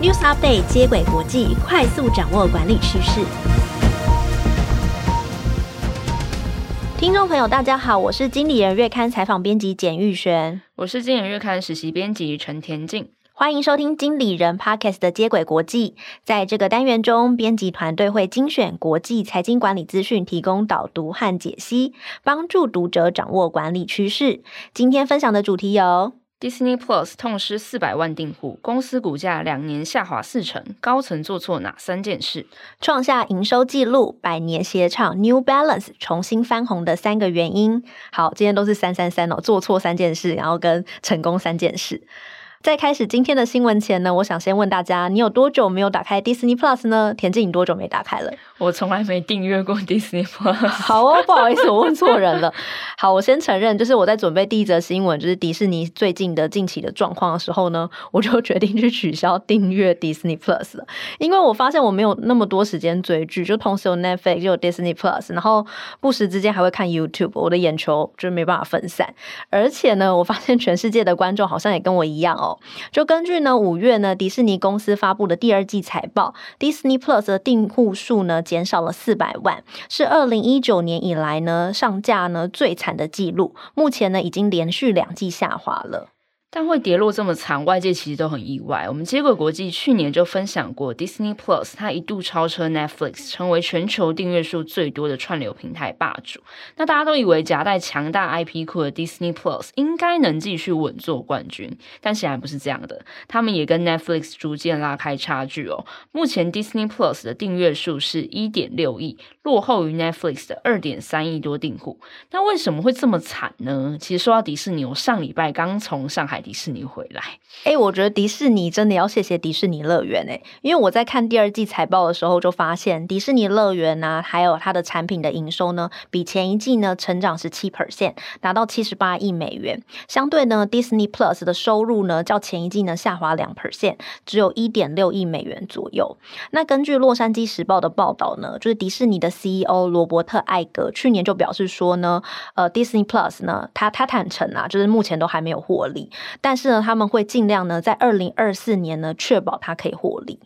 News Update 接轨国际，快速掌握管理趋势。听众朋友，大家好，我是经理人月刊采访编辑简玉璇，我是经理人月刊实习编辑陈田静。欢迎收听经理人 Podcast 的接轨国际。在这个单元中，编辑团队会精选国际财经管理资讯，提供导读和解析，帮助读者掌握管理趋势。今天分享的主题有：Disney Plus 痛失四百万订户，公司股价两年下滑四成，高层做错哪三件事？创下营收纪录，百年鞋厂 New Balance 重新翻红的三个原因。好，今天都是三三三哦，做错三件事，然后跟成功三件事。在开始今天的新闻前呢，我想先问大家，你有多久没有打开 Disney Plus 呢？田静，你多久没打开了？我从来没订阅过 Disney Plus。好哦，不好意思，我问错人了。好，我先承认，就是我在准备第一则新闻，就是迪士尼最近的近期的状况的时候呢，我就决定去取消订阅 Disney Plus 了，因为我发现我没有那么多时间追剧，就同时有 Netflix 又有 Disney Plus，然后不时之间还会看 YouTube，我的眼球就没办法分散。而且呢，我发现全世界的观众好像也跟我一样哦。就根据呢五月呢迪士尼公司发布的第二季财报，Disney Plus 的订户数呢减少了四百万，是二零一九年以来呢上架呢最惨的记录，目前呢已经连续两季下滑了。但会跌落这么惨，外界其实都很意外。我们接轨国际去年就分享过，Disney Plus 它一度超车 Netflix，成为全球订阅数最多的串流平台霸主。那大家都以为夹带强大 IP 库的 Disney Plus 应该能继续稳坐冠军，但显然不是这样的。他们也跟 Netflix 逐渐拉开差距哦。目前 Disney Plus 的订阅数是一点六亿，落后于 Netflix 的二点三亿多订户。那为什么会这么惨呢？其实说到迪士尼，我上礼拜刚从上海。迪士尼回来，哎、我觉得迪士尼真的要谢谢迪士尼乐园哎，因为我在看第二季财报的时候就发现，迪士尼乐园呢，还有它的产品的营收呢，比前一季呢成长十七 percent，达到七十八亿美元。相对呢，Disney Plus 的收入呢，较前一季呢下滑两 percent，只有一点六亿美元左右。那根据洛杉矶时报的报道呢，就是迪士尼的 CEO 罗伯特艾格去年就表示说呢，呃，Disney Plus 呢，他他坦诚啊，就是目前都还没有获利。但是呢，他们会尽量呢，在二零二四年呢，确保它可以获利。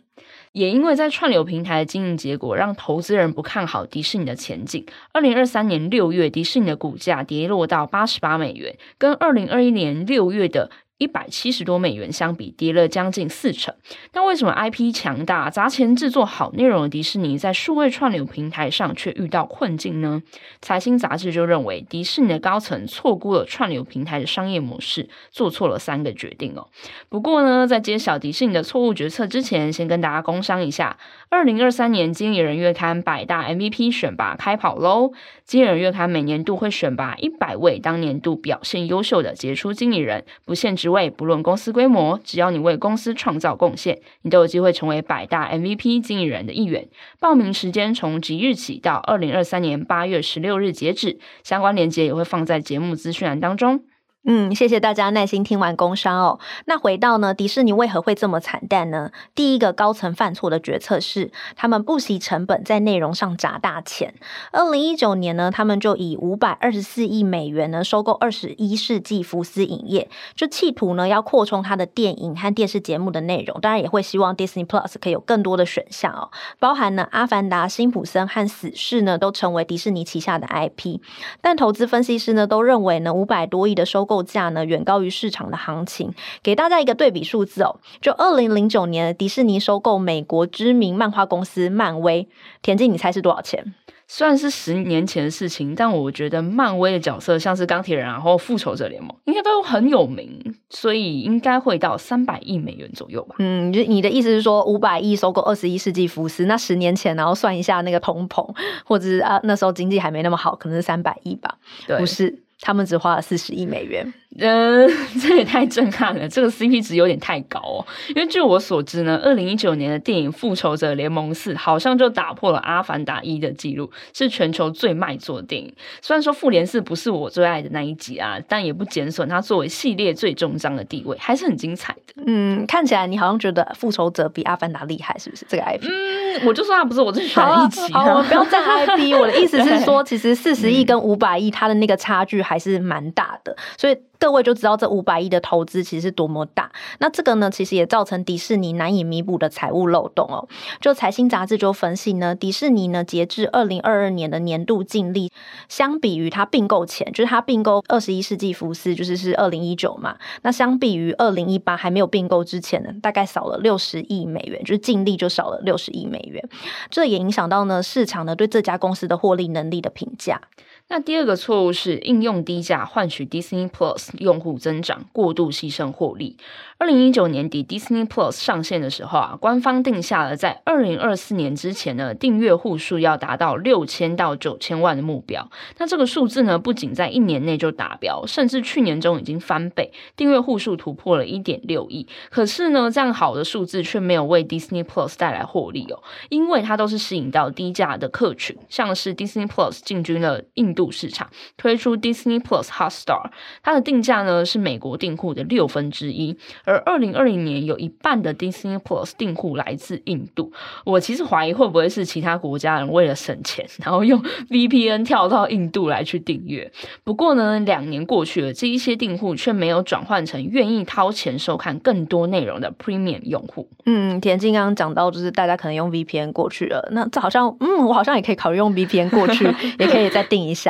也因为在串流平台的经营结果，让投资人不看好迪士尼的前景。二零二三年六月，迪士尼的股价跌落到八十八美元，跟二零二一年六月的一百七十多美元相比，跌了将近四成。那为什么 IP 强大、砸钱制作好内容的迪士尼，在数位串流平台上却遇到困境呢？财新杂志就认为，迪士尼的高层错估了串流平台的商业模式，做错了三个决定哦。不过呢，在揭晓迪士尼的错误决策之前，先跟大家工商一下：二零二三年经理人月刊百大 MVP 选拔开跑喽！经理人月刊每年度会选拔一百位当年度表现优秀的杰出经理人，不限制职位，不论公司规模，只要你为公司创造贡献，你都有机会成为百大 MVP 经理人的一员。报名时间从即日起到二零二三年八月十六日截止，相关链接也会放在节目资讯栏当中。嗯，谢谢大家耐心听完工商哦。那回到呢，迪士尼为何会这么惨淡呢？第一个高层犯错的决策是，他们不惜成本在内容上砸大钱。二零一九年呢，他们就以五百二十四亿美元呢收购二十一世纪福斯影业，就企图呢要扩充他的电影和电视节目的内容，当然也会希望 Disney Plus 可以有更多的选项哦，包含呢《阿凡达》、《辛普森》和《死侍》呢都成为迪士尼旗下的 IP。但投资分析师呢都认为呢，五百多亿的收购。售价呢远高于市场的行情，给大家一个对比数字哦，就二零零九年迪士尼收购美国知名漫画公司漫威，田静，你猜是多少钱？虽然是十年前的事情，但我觉得漫威的角色像是钢铁人，然后复仇者联盟应该都很有名，所以应该会到三百亿美元左右吧。嗯，就你的意思是说五百亿收购二十一世纪福斯，那十年前然后算一下那个通膨，或者是啊那时候经济还没那么好，可能是三百亿吧？对，不是。他们只花了四十亿美元，嗯，这也太震撼了，这个 CP 值有点太高哦。因为据我所知呢，二零一九年的电影《复仇者联盟四》好像就打破了《阿凡达一》的记录，是全球最卖座的电影。虽然说《复联四》不是我最爱的那一集啊，但也不减损它作为系列最终章的地位，还是很精彩的。嗯，看起来你好像觉得《复仇者》比《阿凡达》厉害，是不是？这个 IP？嗯，我就说它不是我最喜欢的一集。好，我们不要站 IP。我的意思是说，其实四十亿跟五百亿它的那个差距还。还是蛮大的，所以。各位就知道这五百亿的投资其实是多么大，那这个呢，其实也造成迪士尼难以弥补的财务漏洞哦。就财新杂志就分析呢，迪士尼呢截至二零二二年的年度净利，相比于它并购前，就是它并购二十一世纪福斯，就是是二零一九嘛，那相比于二零一八还没有并购之前呢，大概少了六十亿美元，就是净利就少了六十亿美元，这也影响到呢市场呢对这家公司的获利能力的评价。那第二个错误是应用低价换取 Disney Plus 用户增长，过度牺牲获利。二零一九年底 Disney Plus 上线的时候啊，官方定下了在二零二四年之前呢，订阅户数要达到六千到九千万的目标。那这个数字呢，不仅在一年内就达标，甚至去年中已经翻倍，订阅户数突破了一点六亿。可是呢，这样好的数字却没有为 Disney Plus 带来获利哦，因为它都是吸引到低价的客群，像是 Disney Plus 进军了印度市场，推出 Disney Plus Hotstar，它的定价呢是美国订户的六分之一，而而二零二零年有一半的 Disney Plus 订户来自印度，我其实怀疑会不会是其他国家人为了省钱，然后用 VPN 跳到印度来去订阅。不过呢，两年过去了，这一些订户却没有转换成愿意掏钱收看更多内容的 Premium 用户。嗯，田静刚刚讲到，就是大家可能用 VPN 过去了，那这好像，嗯，我好像也可以考虑用 VPN 过去，也可以再订一下。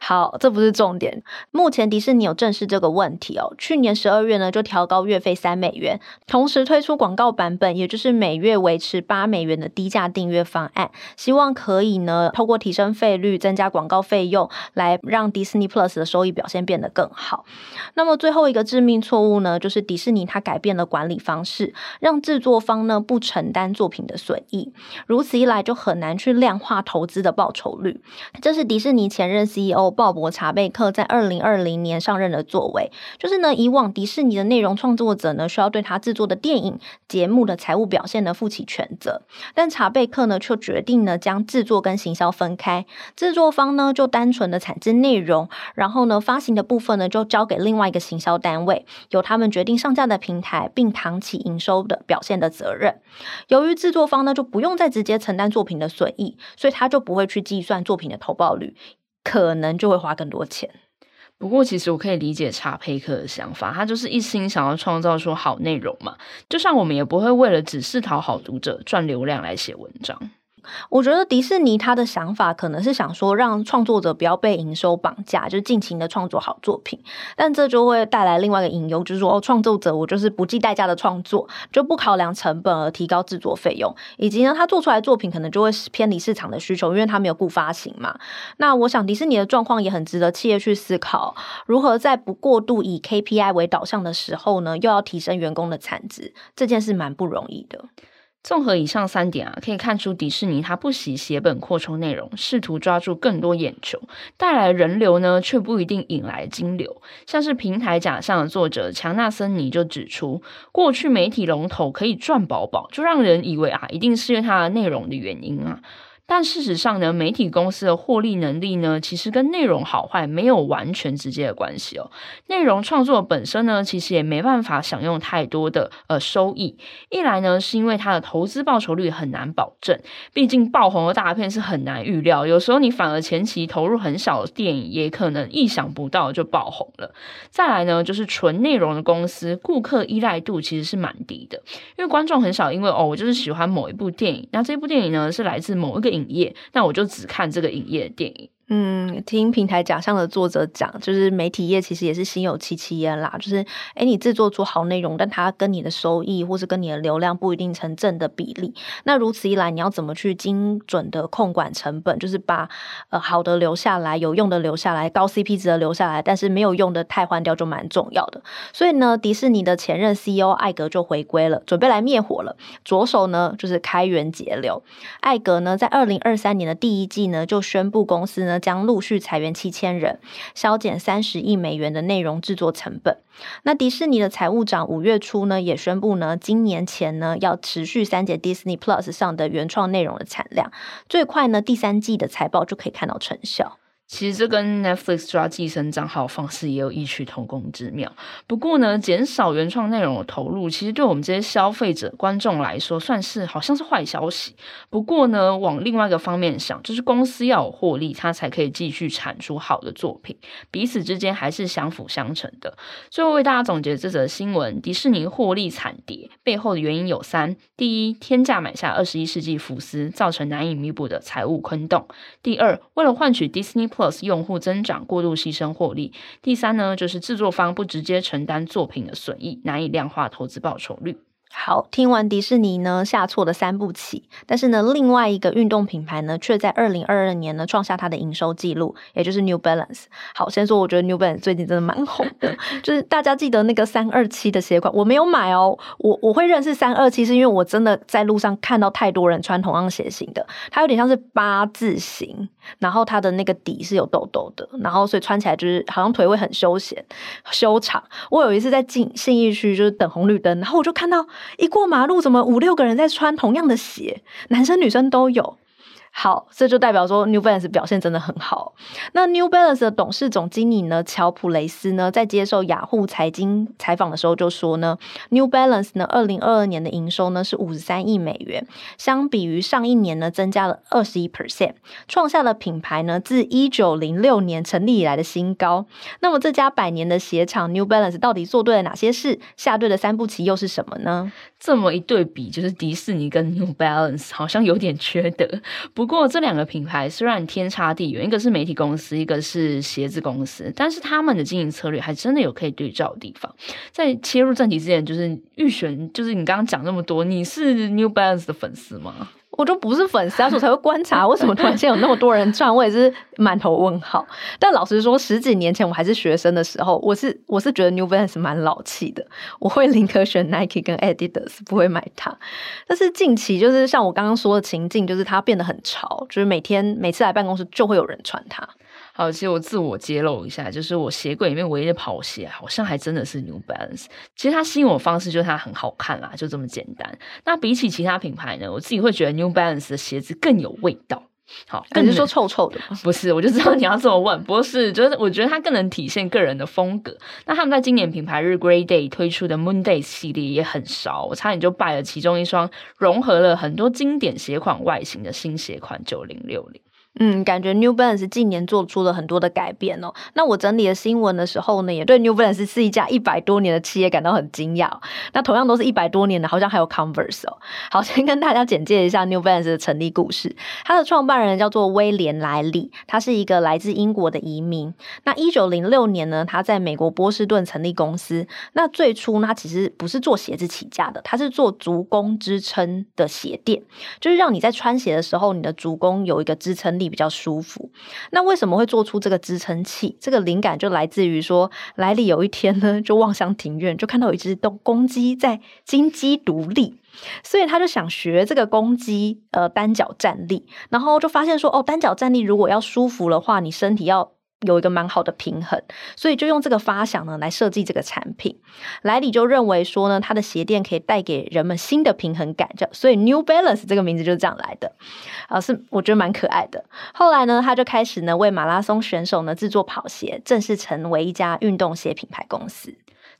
好，这不是重点。目前迪士尼有正视这个问题哦，去年十二月呢就调高月费。三美元，同时推出广告版本，也就是每月维持八美元的低价订阅方案，希望可以呢，透过提升费率、增加广告费用，来让 Disney Plus 的收益表现变得更好。那么最后一个致命错误呢，就是迪士尼它改变了管理方式，让制作方呢不承担作品的损益，如此一来就很难去量化投资的报酬率。这是迪士尼前任任 CEO 鲍勃查贝克在二零二零年上任的作为，就是呢，以往迪士尼的内容创作者。呢，需要对他制作的电影节目的财务表现呢负起全责，但查贝克呢却决定呢将制作跟行销分开，制作方呢就单纯的产制内容，然后呢发行的部分呢就交给另外一个行销单位，由他们决定上架的平台，并扛起营收的表现的责任。由于制作方呢就不用再直接承担作品的损益，所以他就不会去计算作品的投报率，可能就会花更多钱。不过，其实我可以理解查佩克的想法，他就是一心想要创造出好内容嘛。就像我们也不会为了只是讨好读者赚流量来写文章。我觉得迪士尼他的想法可能是想说，让创作者不要被营收绑架，就尽情的创作好作品。但这就会带来另外一个隐忧，就是说，哦，创作者我就是不计代价的创作，就不考量成本而提高制作费用，以及呢，他做出来作品可能就会偏离市场的需求，因为他没有顾发行嘛。那我想迪士尼的状况也很值得企业去思考，如何在不过度以 KPI 为导向的时候呢，又要提升员工的产值，这件事蛮不容易的。综合以上三点啊，可以看出迪士尼它不惜血本扩充内容，试图抓住更多眼球，带来人流呢，却不一定引来金流。像是平台假象的作者强纳森尼就指出，过去媒体龙头可以赚饱饱，就让人以为啊，一定是因为它的内容的原因啊。但事实上呢，媒体公司的获利能力呢，其实跟内容好坏没有完全直接的关系哦。内容创作本身呢，其实也没办法享用太多的呃收益。一来呢，是因为它的投资报酬率很难保证，毕竟爆红的大片是很难预料，有时候你反而前期投入很少的电影，也可能意想不到就爆红了。再来呢，就是纯内容的公司，顾客依赖度其实是蛮低的，因为观众很少因为哦，我就是喜欢某一部电影，那这部电影呢是来自某一个。影业，那我就只看这个影业的电影。嗯，听平台奖项的作者讲，就是媒体业其实也是心有戚戚焉啦。就是，诶，你制作出好内容，但它跟你的收益或是跟你的流量不一定成正的比例。那如此一来，你要怎么去精准的控管成本？就是把呃好的留下来，有用的留下来，高 CP 值的留下来，但是没有用的太换掉就蛮重要的。所以呢，迪士尼的前任 CEO 艾格就回归了，准备来灭火了。着手呢就是开源节流。艾格呢在二零二三年的第一季呢就宣布公司呢将陆续裁员七千人，削减三十亿美元的内容制作成本。那迪士尼的财务长五月初呢，也宣布呢，今年前呢要持续删减 Disney Plus 上的原创内容的产量，最快呢第三季的财报就可以看到成效。其实这跟 Netflix 抓寄生账号方式也有异曲同工之妙。不过呢，减少原创内容的投入，其实对我们这些消费者、观众来说，算是好像是坏消息。不过呢，往另外一个方面想，就是公司要有获利，它才可以继续产出好的作品，彼此之间还是相辅相成的。最后为大家总结这则新闻：迪士尼获利惨跌背后的原因有三：第一，天价买下二十一世纪福斯，造成难以弥补的财务坑洞；第二，为了换取 Disney。Plus 用户增长过度牺牲获利。第三呢，就是制作方不直接承担作品的损益，难以量化投资报酬率。好，听完迪士尼呢下挫的三步棋，但是呢，另外一个运动品牌呢，却在二零二二年呢创下它的营收纪录，也就是 New Balance。好，先说，我觉得 New Balance 最近真的蛮红的，就是大家记得那个三二七的鞋款，我没有买哦，我我会认识三二七，是因为我真的在路上看到太多人穿同样鞋型的，它有点像是八字形，然后它的那个底是有痘痘的，然后所以穿起来就是好像腿会很休闲修长。我有一次在进信义区，就是等红绿灯，然后我就看到。一过马路，怎么五六个人在穿同样的鞋？男生女生都有。好，这就代表说 New Balance 表现真的很好。那 New Balance 的董事总经理呢，乔普雷斯呢，在接受雅虎财经采访的时候就说呢，New Balance 呢，二零二二年的营收呢是五十三亿美元，相比于上一年呢增加了二十一 percent，创下了品牌呢自一九零六年成立以来的新高。那么这家百年的鞋厂 New Balance 到底做对了哪些事？下对的三步棋又是什么呢？这么一对比，就是迪士尼跟 New Balance 好像有点缺德。不不过这两个品牌虽然天差地远，一个是媒体公司，一个是鞋子公司，但是他们的经营策略还真的有可以对照的地方。在切入正题之前，就是预选，就是你刚刚讲那么多，你是 New Balance 的粉丝吗？我就不是粉丝，所以才会观察为什么突然间有那么多人转，我也是满头问号。但老实说，十几年前我还是学生的时候，我是我是觉得 New Balance 蛮老气的，我会宁可选 Nike 跟 Adidas，不会买它。但是近期就是像我刚刚说的情境，就是它变得很潮，就是每天每次来办公室就会有人穿它。好，其实我自我揭露一下，就是我鞋柜里面唯一的跑鞋，好像还真的是 New Balance。其实它吸引我方式就是它很好看啦，就这么简单。那比起其他品牌呢，我自己会觉得 New Balance 的鞋子更有味道。好，更是说臭臭的？不是，我就知道你要这么问。不是，就是我觉得它更能体现个人的风格。那他们在今年品牌日 Great Day 推出的 Moon Days 系列也很少，我差点就败了其中一双融合了很多经典鞋款外形的新鞋款九零六零。嗯，感觉 New Balance 近年做出了很多的改变哦。那我整理的新闻的时候呢，也对 New Balance 是一家一百多年的企业感到很惊讶。那同样都是一百多年的，好像还有 Converse 哦。好，先跟大家简介一下 New Balance 的成立故事。它的创办人叫做威廉莱利，他是一个来自英国的移民。那一九零六年呢，他在美国波士顿成立公司。那最初呢，他其实不是做鞋子起家的，他是做足弓支撑的鞋垫，就是让你在穿鞋的时候，你的足弓有一个支撑力。比较舒服。那为什么会做出这个支撑器？这个灵感就来自于说，莱利有一天呢，就望向庭院，就看到一只公鸡在金鸡独立，所以他就想学这个公鸡，呃，单脚站立，然后就发现说，哦，单脚站立如果要舒服的话，你身体要。有一个蛮好的平衡，所以就用这个发想呢来设计这个产品。莱里就认为说呢，他的鞋垫可以带给人们新的平衡感，叫，所以 New Balance 这个名字就是这样来的。啊，是我觉得蛮可爱的。后来呢，他就开始呢为马拉松选手呢制作跑鞋，正式成为一家运动鞋品牌公司。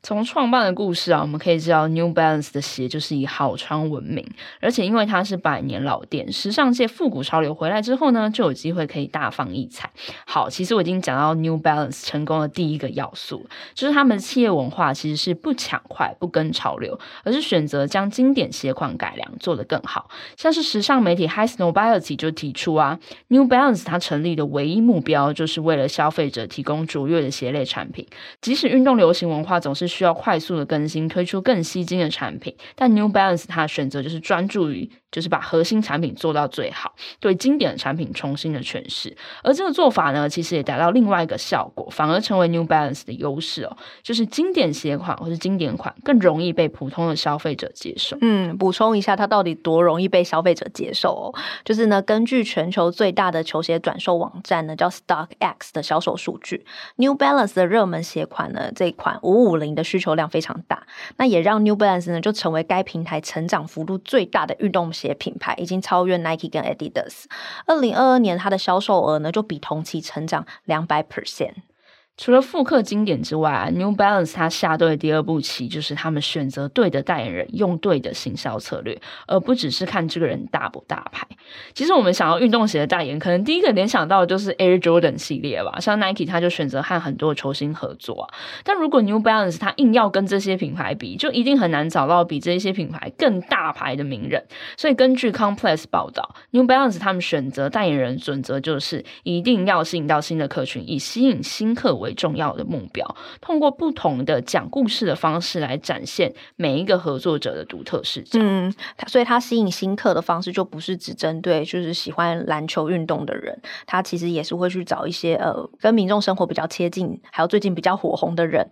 从创办的故事啊，我们可以知道 New Balance 的鞋就是以好穿闻名，而且因为它是百年老店，时尚界复古潮流回来之后呢，就有机会可以大放异彩。好，其实我已经讲到 New Balance 成功的第一个要素，就是他们的企业文化其实是不抢快、不跟潮流，而是选择将经典鞋款改良做得更好。像是时尚媒体 High Snobility 就提出啊，New Balance 它成立的唯一目标就是为了消费者提供卓越的鞋类产品，即使运动流行文化总是。需要快速的更新，推出更吸睛的产品，但 New Balance 它选择就是专注于。就是把核心产品做到最好，对经典的产品重新的诠释，而这个做法呢，其实也达到另外一个效果，反而成为 New Balance 的优势哦，就是经典鞋款或是经典款更容易被普通的消费者接受。嗯，补充一下，它到底多容易被消费者接受哦？就是呢，根据全球最大的球鞋转售网站呢，叫 StockX 的销售数据，New Balance 的热门鞋款呢，这款五五零的需求量非常大，那也让 New Balance 呢就成为该平台成长幅度最大的运动鞋品牌，已经超越 Nike 跟 Adidas。二零二二年它的销售额呢就比同期成长两百 percent。除了复刻经典之外啊，New Balance 它下对的第二步棋就是他们选择对的代言人，用对的行销策略，而不只是看这个人大不大牌。其实我们想要运动鞋的代言，可能第一个联想到的就是 Air Jordan 系列吧，像 Nike 他就选择和很多球星合作啊。但如果 New Balance 它硬要跟这些品牌比，就一定很难找到比这些品牌更大牌的名人。所以根据 Complex 报道，New Balance 他们选择代言人准则就是一定要吸引到新的客群，以吸引新客为为重要的目标，通过不同的讲故事的方式来展现每一个合作者的独特视角。嗯，所以他吸引新客的方式就不是只针对就是喜欢篮球运动的人，他其实也是会去找一些呃跟民众生活比较贴近，还有最近比较火红的人，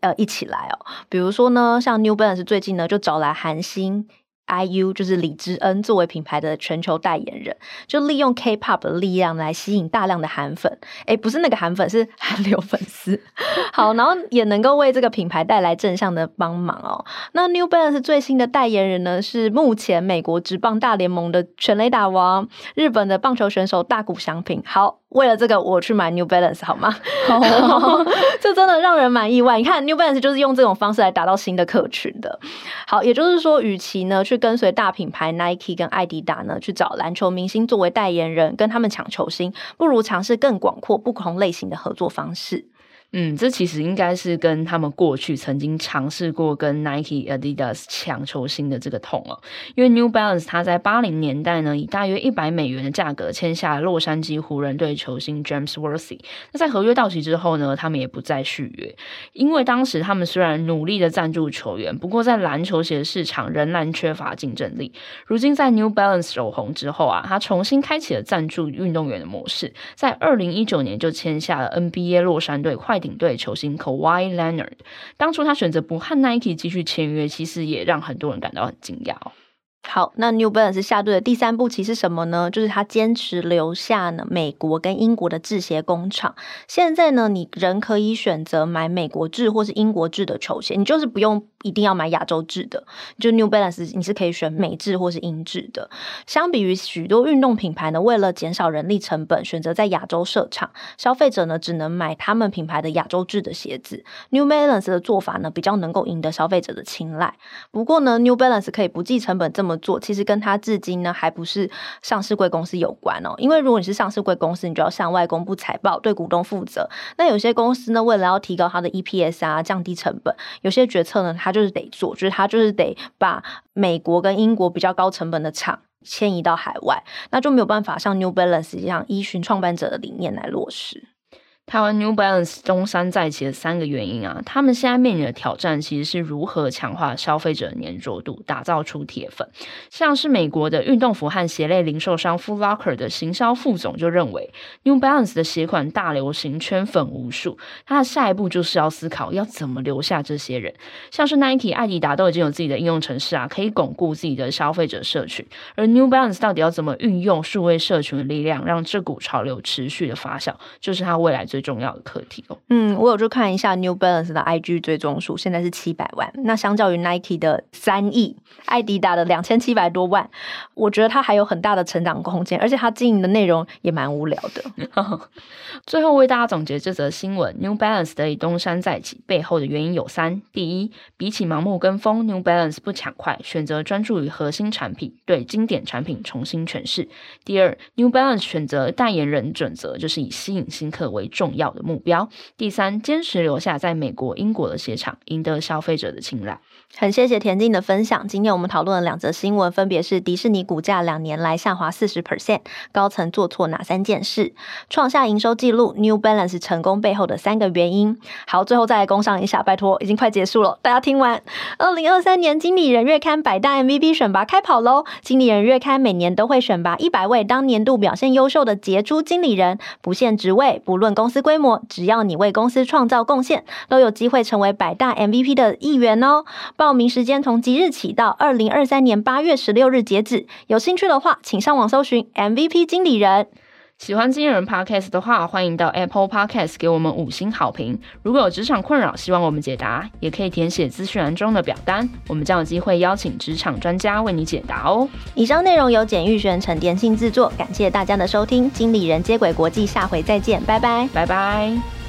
呃一起来哦。比如说呢，像 New Balance 最近呢就找来韩星。IU 就是李知恩作为品牌的全球代言人，就利用 K-pop 的力量来吸引大量的韩粉，诶，不是那个韩粉，是韩流粉丝。好，然后也能够为这个品牌带来正向的帮忙哦。那 New Balance 最新的代言人呢，是目前美国职棒大联盟的全垒打王，日本的棒球选手大谷翔平。好。为了这个，我去买 New Balance 好吗？好，这真的让人蛮意外。你看，New Balance 就是用这种方式来达到新的客群的。好，也就是说，与其呢去跟随大品牌 Nike 跟艾迪达呢去找篮球明星作为代言人，跟他们抢球星，不如尝试更广阔、不同类型的合作方式。嗯，这其实应该是跟他们过去曾经尝试过跟 Nike、Adidas 抢球星的这个痛哦。因为 New Balance 它在八零年代呢，以大约一百美元的价格签下洛杉矶湖人队球星 James Worthy。那在合约到期之后呢，他们也不再续约。因为当时他们虽然努力的赞助球员，不过在篮球鞋市场仍然缺乏竞争力。如今在 New Balance 走红之后啊，他重新开启了赞助运动员的模式，在二零一九年就签下了 NBA 洛杉矶快顶队球星 Kawhi Leonard，当初他选择不和 Nike 继续签约，其实也让很多人感到很惊讶。好，那 New Balance 下队的第三步棋是什么呢？就是他坚持留下呢美国跟英国的制鞋工厂。现在呢，你仍可以选择买美国制或是英国制的球鞋，你就是不用一定要买亚洲制的。就 New Balance，你是可以选美制或是英制的。相比于许多运动品牌呢，为了减少人力成本，选择在亚洲设厂，消费者呢只能买他们品牌的亚洲制的鞋子。New Balance 的做法呢，比较能够赢得消费者的青睐。不过呢，New Balance 可以不计成本这么做，其实跟它至今呢还不是上市贵公司有关哦。因为如果你是上市贵公司，你就要向外公布财报，对股东负责。那有些公司呢，为了要提高它的 EPS 啊，降低成本，有些决策呢，它就是得做，就是他就是得把美国跟英国比较高成本的厂迁移到海外，那就没有办法像 New Balance 一样依循创办者的理念来落实。台湾 New Balance 东山再起的三个原因啊，他们现在面临的挑战其实是如何强化消费者的粘着度，打造出铁粉。像是美国的运动服和鞋类零售商 Foot Locker 的行销副总就认为，New Balance 的鞋款大流行，圈粉无数。他的下一步就是要思考要怎么留下这些人。像是 Nike、艾迪达都已经有自己的应用程式啊，可以巩固自己的消费者社群。而 New Balance 到底要怎么运用数位社群的力量，让这股潮流持续的发酵，就是他未来最重要的课题哦。嗯，我有去看一下 New Balance 的 IG 追踪数，现在是七百万。那相较于 Nike 的三亿，艾迪达的两千七百多万，我觉得它还有很大的成长空间，而且它经营的内容也蛮无聊的。最后为大家总结这则新闻：New Balance 得以东山再起背后的原因有三：第一，比起盲目跟风，New Balance 不抢快，选择专注于核心产品，对经典产品重新诠释；第二，New Balance 选择代言人准则就是以吸引新客为重要的目标；第三，坚持留下在美国、英国的鞋厂，赢得消费者的青睐。很谢谢田静的分享。今天我们讨论了两则新闻，分别是迪士尼股价两年来下滑四十 percent，高层做错哪三件事，创下营收纪录，New Balance 成功背后的三个原因。好，最后再来工商一下，拜托，已经快结束了，大家听完。二零二三年经理人月刊百大 MVP 选拔开跑喽！经理人月刊每年都会选拔一百位当年度表现优秀的杰出经理人，不限职位，不论公司规模，只要你为公司创造贡献，都有机会成为百大 MVP 的一员哦。报名时间从即日起到二零二三年八月十六日截止。有兴趣的话，请上网搜寻 MVP 经理人。喜欢经理人 Podcast 的话，欢迎到 Apple Podcast 给我们五星好评。如果有职场困扰，希望我们解答，也可以填写资讯栏中的表单，我们将有机会邀请职场专家为你解答哦。以上内容由简玉璇陈田信制作，感谢大家的收听。经理人接轨国际，下回再见，拜拜，拜拜。